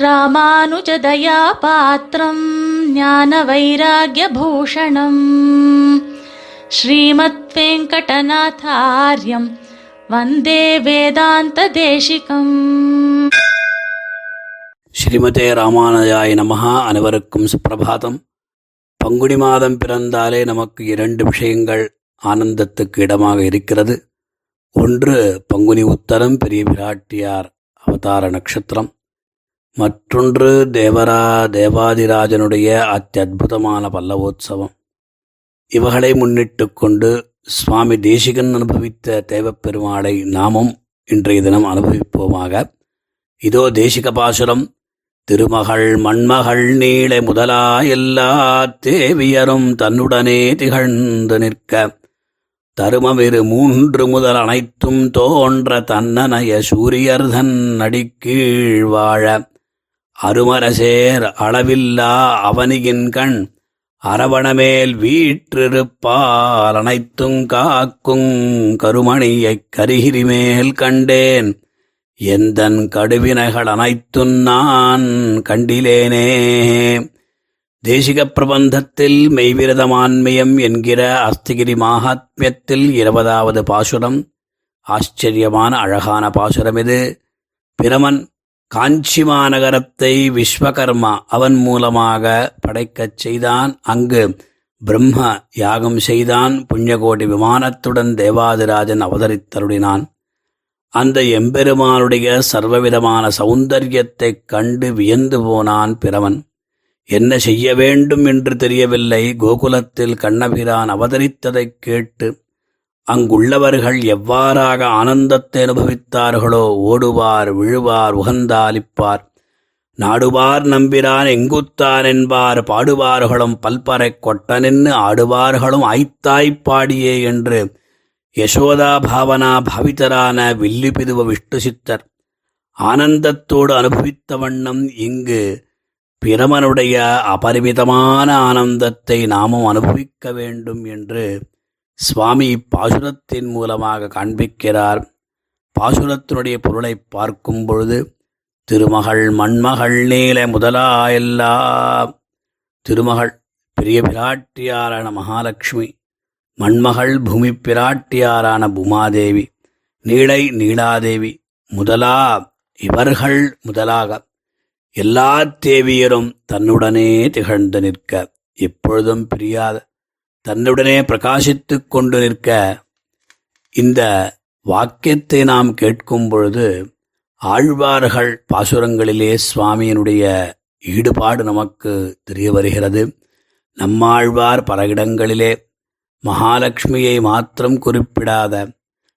ராமானுஜதயாபாத்திரம் ஞான வைராகியபூஷணம் ஸ்ரீமத் வெங்கடநாதாரியம் வந்தே வேதாந்த தேசிகம் ஸ்ரீமதே ராமானுஜாய நமகா அனைவருக்கும் சுப்பிரபாதம் பங்குனி மாதம் பிறந்தாலே நமக்கு இரண்டு விஷயங்கள் ஆனந்தத்துக்கு இடமாக இருக்கிறது. ஒன்று பங்குனி உத்தரம் பெரிய பிராட்டியார் அவதார நட்சத்திரம். மற்றொன்று தேவரா தேவாதிராஜனுடைய அத்தியுதமான பல்லவோத்சவம். இவகளை முன்னிட்டு கொண்டு சுவாமி தேசிகன் அனுபவித்த தேவப்பெருமாளை நாமும் இன்றைய தினம் அனுபவிப்போமாக. இதோ தேசிக பாசுரம் திருமகள் மண்மகள் நீள முதலா எல்லா தேவியரும் தன்னுடனே திகழ்ந்து நிற்க. தருமமிரு மூன்று முதல் அனைத்தும் தோன்ற தன்னனைய சூரியர்தன் நடிக்கீழ் வாழ. அருமரசேர் அளவில்லா அவனிகின்கண் அரவணமேல் வீற்றிருப்பால் அனைத்துங் காக்குங் கருமணியைக் கரிகிரிமேல் கண்டேன். எந்தன் கடுவினைகள் அனைத்தும் நான் கண்டிலேனே. தேசிக பிரபந்தத்தில் மெய்விரதமான்மயம் என்கிற அஸ்திகிரி மாகாத்மியத்தில் இருபதாவது பாசுரம். ஆச்சரியமான அழகான பாசுரம் இது பிரமன் காஞ்சி மாநகரத்தை விஸ்வகர்மா அவன் மூலமாக படைக்கச் செய்தான். அங்கு பிரம்ம யாகம் செய்தான். புண்ணியகோடி விமானத்துடன் தேவாதிராஜன் அவதரித்தருளினான். அந்த எம்பெருமானுடைய சர்வவிதமான சௌந்தரியத்தைக் கண்டு வியந்து போனான் பிறவன் என்ன செய்ய வேண்டும் என்று தெரியவில்லை. கோகுலத்தில் கண்ணபிரான் அவதரித்ததைக் கேட்டு அங்குள்ளவர்கள் எவ்வாறாக ஆனந்தத்தை அனுபவித்தார்களோ ஓடுவார் விழுவார் உகந்தாலிப்பார் நாடுவார் நம்பிரான் எங்குத்தான் என்பார் பாடுவார்களும் பல்பறை கொட்டனின்னு ஆடுவார்களும் ஐத்தாய்ப் பாடியே என்று யசோதா பாவனா பாவிதரான வில்லிபிதுவ விஷ்ணு சித்தர். ஆனந்தத்தோடு அனுபவித்த வண்ணம் இங்கு பிரமனுடைய அபரிமிதமான ஆனந்தத்தை நாமும் அனுபவிக்க வேண்டும் என்று சுவாமி பாசுரத்தின் மூலமாக காண்பிக்கிறார். பாசுரத்தினுடைய பொருளை பார்க்கும் பொழுது திருமகள் மண்மகள் நீல முதலாயெல்லா. திருமகள் பெரிய பிராட்டியாரான மகாலட்சுமி மண்மகள் பூமி பிராட்டியாரான பூமாதேவி நீளை நீலாதேவி முதலா இவர்கள் முதலாக. எல்லா தேவியரும் தன்னுடனே திகழ்ந்து நிற்க எப்பொழுதும் பிரியாத தன்னுடனே பிரகாசித்துக் கொண்டு நிற்க இந்த வாக்கியத்தை நாம் கேட்கும் பொழுது ஆழ்வார்கள் பாசுரங்களிலே சுவாமியினுடைய ஈடுபாடு நமக்கு தெரிய வருகிறது. நம்மாழ்வார் பல இடங்களிலே மகாலட்சுமியை மாத்திரம் குறிப்பிடாத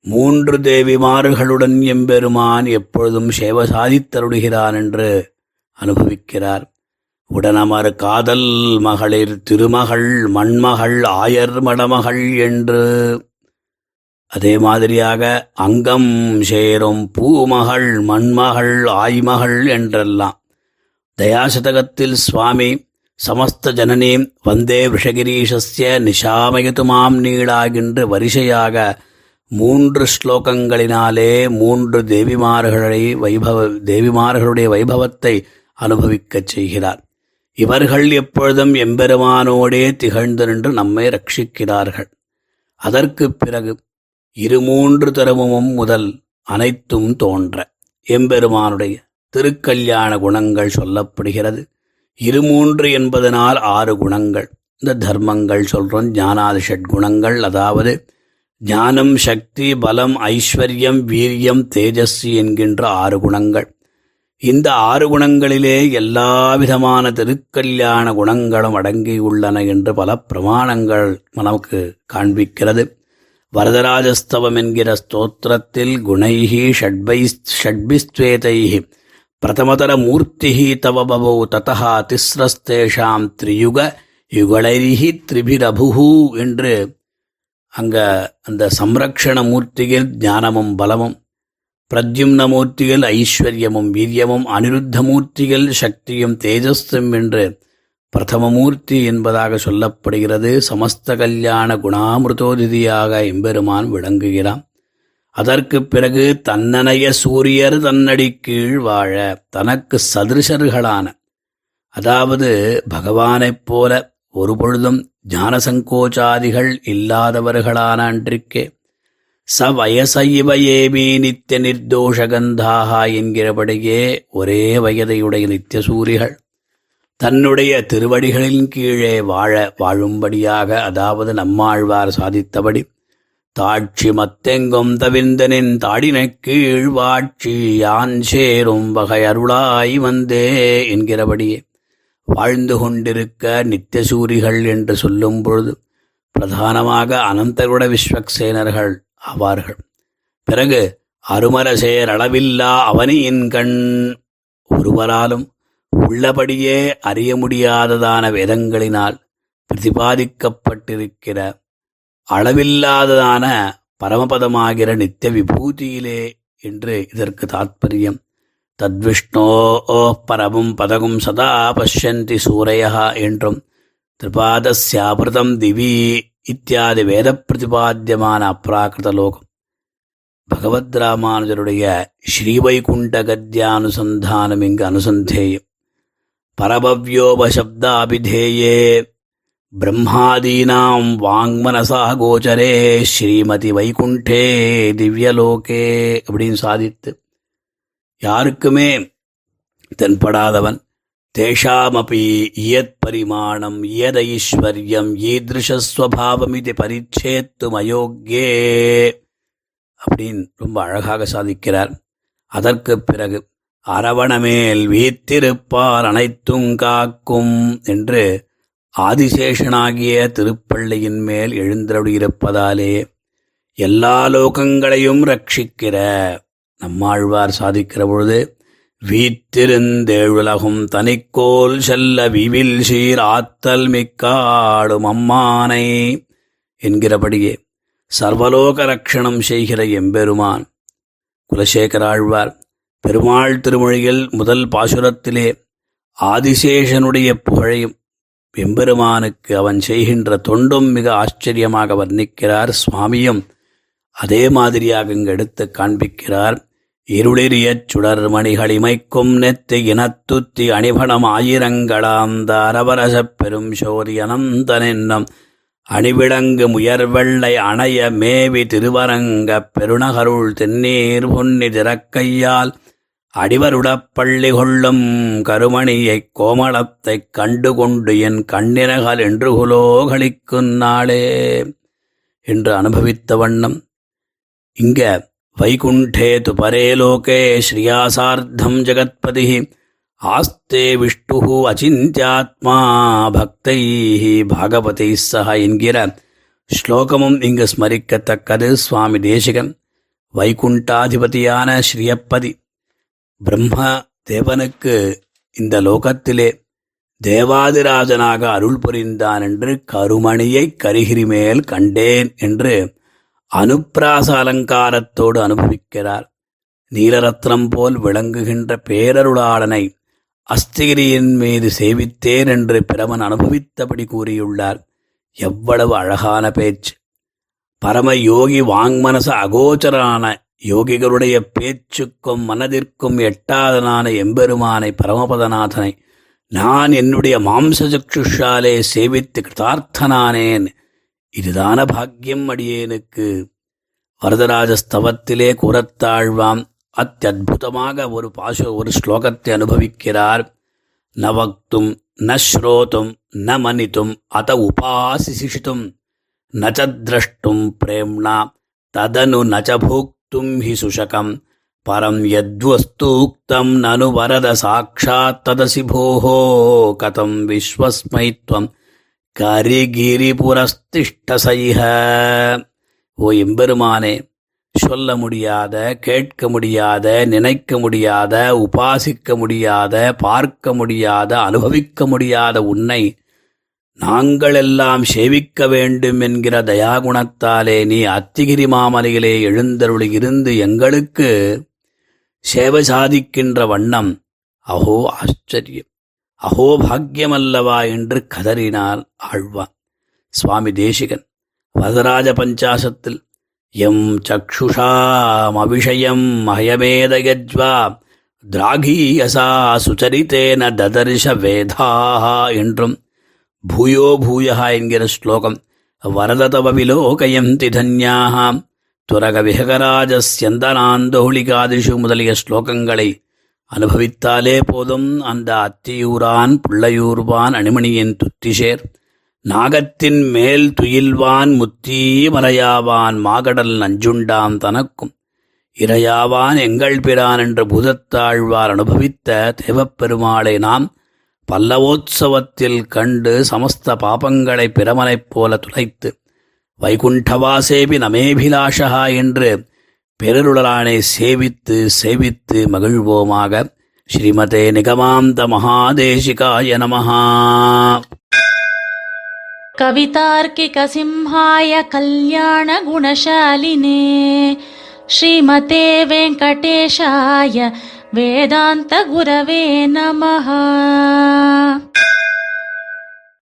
மூன்று தேவிமார்களுடன் எம்பெருமான் எப்பொழுதும் சேவ சாதித்தருடுகிறான் என்று அனுபவிக்கிறார். உடனமர் காதல் மகளிர் திருமகள் மண்மகள் ஆயர் மடமகள் என்று. அதே மாதிரியாக அங்கம் சேரும் பூமகள் மண்மகள் ஆய்மகள் என்றெல்லாம். தயாசதகத்தில் சுவாமி சமஸ்த ஜனனீம் வந்தே விஷகிரீஷஸ்ய நிஷாமயதுமாம் நீளாகின்ற வரிசையாக மூன்று ஸ்லோகங்களினாலே மூன்று தேவிமார்களை வைபவ தேவிமார்களுடைய வைபவத்தை அனுபவிக்கச் செய்கிறார். இவர்கள் எப்பொழுதும் எம்பெருமானோடே திகழ்ந்து நின்று நம்மை ரட்சிக்கிறார்கள். அதற்குப் பிறகு இருமூன்று தருமமும் முதல் அனைத்தும் தோன்ற. எம்பெருமானுடைய திருக்கல்யாண குணங்கள் சொல்லப்படுகிறது. இருமூன்று என்பதனால் ஆறு குணங்கள். இந்த தர்மங்கள் சொல்றோம். ஞானாதி குணங்கள் அதாவது ஞானம் சக்தி பலம் ஐஸ்வர்யம் வீரியம் தேஜஸ்வி என்கின்ற ஆறு குணங்கள். இந்த ஆறு குணங்களிலே எல்லாவிதமான திருக்கல்யாண குணங்களும் அடங்கியுள்ளன என்று பல பிரமாணங்கள் நமக்கு காண்பிக்கிறது. வரதராஜஸ்தவம் என்கிற ஸ்தோத்திரத்தில் குணைஹி ஷட்பை ஷட்பிஸ்வேதைஹி பிரதமதர மூர்த்திஹி தவ பவோ ததா திஸ்ரஸ்தேஷாம் திரியுக யுகளைஹி திரிபிரபுஹு என்று அங்க அந்த சம்ரக்ஷண மூர்த்தியில் ஞானமும் பலமும் பிரத்யும்ன மூர்த்தியில் ஐஸ்வர்யமும் வீரியமும் அனிருத்த சக்தியும் தேஜஸும் என்று பிரதமமூர்த்தி என்பதாக சொல்லப்படுகிறது. சமஸ்த கல்யாண குணாமிருதோதிதியாக எம்பெருமான் விளங்குகிறான். அதற்குப் பிறகு தன்னனைய சூரியர் தன்னடி கீழ் வாழ தனக்கு சதிருஷர்களான அதாவது பகவானைப் போல ஒருபொழுதும் ஞான சங்கோச்சாதிகள் இல்லாதவர்களான அன்றிக்கே ச வயசைவ ஏமி நித்திய நிர்தோஷகந்தாக என்கிறபடியே ஒரே வயதையுடைய நித்திய சூரிகள் தன்னுடைய திருவடிகளின் கீழே வாழ வாழும்படியாக அதாவது நம்மாழ்வார் சாதித்தபடி தாட்சி மத்தெங்கும் தவிர்ந்தனின் தாடினக் கீழ் வாட்சி யான் சேரும் வகை அருளாய் வந்தே என்கிறபடியே வாழ்ந்து கொண்டிருக்க நித்தியசூரிகள் என்று சொல்லும் பொழுது பிரதானமாக அனந்தகுட விஸ்வக்சேனர்கள் ஆவார்கள். பிறகு அருமரசேர் அளவில்லா அவனியின் கண். ஒருவராலும் உள்ளபடியே அறிய முடியாததான வேதங்களினால் பிரதிபாதிக்கப்பட்டிருக்கிற அளவில்லாததான பரமபதமாகிற நித்திய விபூதியிலே என்று இதற்கு தாத்பரியம். தத்விஷ்ணோ பரமும் பதகும் சதா பஷ்யந்தி சூரையா என்றும் திரிபாதஸ்யாபிருதம் திவி இத்தியாதி வேத பிரதிபாத்தியமான அப்ராகிருத லோகம் பகவத் ராமானுஜருடைய ஸ்ரீவைகுண்ட கத்யானுசந்தானம் இங்கு அனுசந்தேயம் பரபவ்யோபசப்தாபிதேயே பிரம்மாதீனாம் வாங்மனசா கோச்சரே ஸ்ரீமதி வைகுண்டே திவ்யலோகே அப்படின்னு சாதித்து யாருக்குமே தென்படாதவன் தேஷாமபி இயத் பரிமாணம் இயதைஸ்வர்யம் ஐஸ்வர்யம் இது பரிச்சேத்தும் அயோக்கியே அப்படின்னு ரொம்ப அழகாக சாதிக்கிறார். அதற்குப் பிறகு அரவணமேல் வீத்திருப்பார் அனைத்தும் காக்கும் என்று ஆதிசேஷனாகிய திருப்பள்ளியின் மேல் எழுந்தருளியிருப்பதாலே எல்லா லோகங்களையும் ரட்சிக்கிற நம்மாழ்வார் சாதிக்கிற பொழுது வீத்திருந்தேழுலகும் தனிக்கோல் செல்ல விவில் சீர் ஆத்தல் மிக்காடும் அம்மானை என்கிறபடியே சர்வலோக ரட்சணம் செய்கிற எம்பெருமான் குலசேகராழ்வார் பெருமாள் திருமொழியில் முதல் பாசுரத்திலே ஆதிசேஷனுடைய புகழையும் எம்பெருமானுக்கு அவன் செய்கின்ற தொண்டும் மிக ஆச்சரியமாக வர்ணிக்கிறார். சுவாமியும் அதே மாதிரியாக இங்கு எடுத்து காண்பிக்கிறார். இருளிரியச் சுடர்மணிகளிமைக்கும் நெத்தி இனத்துத்தி அணிபணம் ஆயிரங்களாந்த அரவரசப் பெரும் சோரியனந்தனென்னம் அணிவிளங்கு முயர்வெள்ளை அணைய மேவி திருவரங்கப் பெருநகருள் தென்னீர் பொன்னி திறக்கையால் அடிவருடப்பள்ளி கொள்ளும் கருமணியைக் கோமளத்தைக் கண்டுகொண்டு என் கண்ணிரகல் என்று குலோகளிக்கும் நாளே என்று அனுபவித்த வண்ணம். இங்க வைகுண்டே து பரே லோகே ஸ்ரீயாசார்த்தம் ஜகத்பதி ஆஸ்தே விஷ்ணு அச்சிந்தியாத்மா பக்தை பாகவதை சஹ என்கிற ஸ்லோகமும் இங்கு ஸ்மரிக்கத்தக்கது சுவாமி தேசிகன். வைகுண்டாதிபதியான ஸ்ரீயப்பதி பிரம்ம தேவனுக்கு இந்த லோகத்திலே தேவாதிராஜனாக அருள் புரிந்தான் என்று கருமணியை கரிகிரி மேல் கண்டேன் என்று அனுப்பிராச அலங்காரத்தோடு அனுபவிக்கிறார். நீலரத்னம் போல் விளங்குகின்ற பேரருளாளனை அஸ்திகிரியின் மீது சேவித்தேன் என்று பிரமன் அனுபவித்தபடி கூறியுள்ளார். எவ்வளவு அழகான பேச்சு. பரம யோகி வாங்மனச அகோச்சரான யோகிகளுடைய பேச்சுக்கும் மனதிற்கும் எட்டாதனான எம்பெருமானை பரமபதநாதனை நான் என்னுடைய மாம்சசக்ஷுஷாலே சேவித்து கிருதார்த்தனானேன் இதுதான பாக்கியம் அடியேனுக்கு. வரதராஜ ஸ்தவத்திலே குரத்தாழ்வாம் அத்தியுதமாக ஒரு பாசு ஒரு ஸ்லோகத்தை அனுபவிக்கிறார். ந வக்தும் ந ஸ்ரோதும் ந மனித்தும் அத உபாசிசிஷித்தும் நச்ச திரஷ்டும் பிரேம்ணா ததனு நச்ச பூக்தும் ஹி சுஷகம். பரம் யத்வஸ்தூக்தம் நனு வரத சாட்சாத் ததசி போஹோ கதம் விஸ்வஸ்மை கரிகிரி புரஸ்திஷ்டசைக ஓ எம்பெருமானே சொல்ல முடியாத கேட்க முடியாத நினைக்க முடியாத உபாசிக்க முடியாத பார்க்க முடியாத அனுபவிக்க முடியாத உன்னை நாங்கள் எல்லாம் சேவிக்க வேண்டும் என்கிற தயாகுணத்தாலே நீ அத்திகிரி மாமலையிலே எழுந்தருளி இருந்து எங்களுக்கு சேவை சாதிக்கின்ற வண்ணம். அஹோ ஆச்சரியம். அகோபாகியமல்லவா என்று கதறினார் ஆழ்வான் சுவாமி தேசிகன் வரதராஜ பஞ்சாசத்தில் எம் சக்ஷுஷாம் அபிஷயம் அயமேதயஜ்வா திராகீயசா சுச்சரித்தேன ததர்ஷ வேதாஹா என்றும் பூயோ பூயா என்கிற ஸ்லோகம் வரததவவிலோகயந்தி தன்யாகாம் துரக விஹகராஜஸ்யந்தனாந்தோழிகாதிஷு முதலிய ஸ்லோகங்களை அனுபவித்தாலே போதும் அந்த அத்தியூரான் பிள்ளையூர்வான் அணிமணியின் துத்திஷேர். நாகத்தின் மேல் துயில்வான் முத்தீ மலையாவான் மாகடல் நஞ்சுண்டான் தனக்கும். இரையாவான் எங்கள் பிரான் என்ற புதத்தாழ்வார் அனுபவித்த தேவப்பெருமாளை நாம் பல்லவோத்சவத்தில் கண்டு சமஸ்த பாபங்களை பிரமனைப் போல துளைத்து வைகுண்டவாசேபி நமேபிலாஷா என்று பெருருளலானை சேவித்து சேவித்து மகிழ்வோமாக ஸ்ரீமதே நிகமாந்த மகாதேசிகாய நமஹா. கவிதார்க்கிக சிம்ஹாய கல்யாண குணசாலினே ஸ்ரீமதே வெங்கடேஷாய வேதாந்த குரவே நமஹா.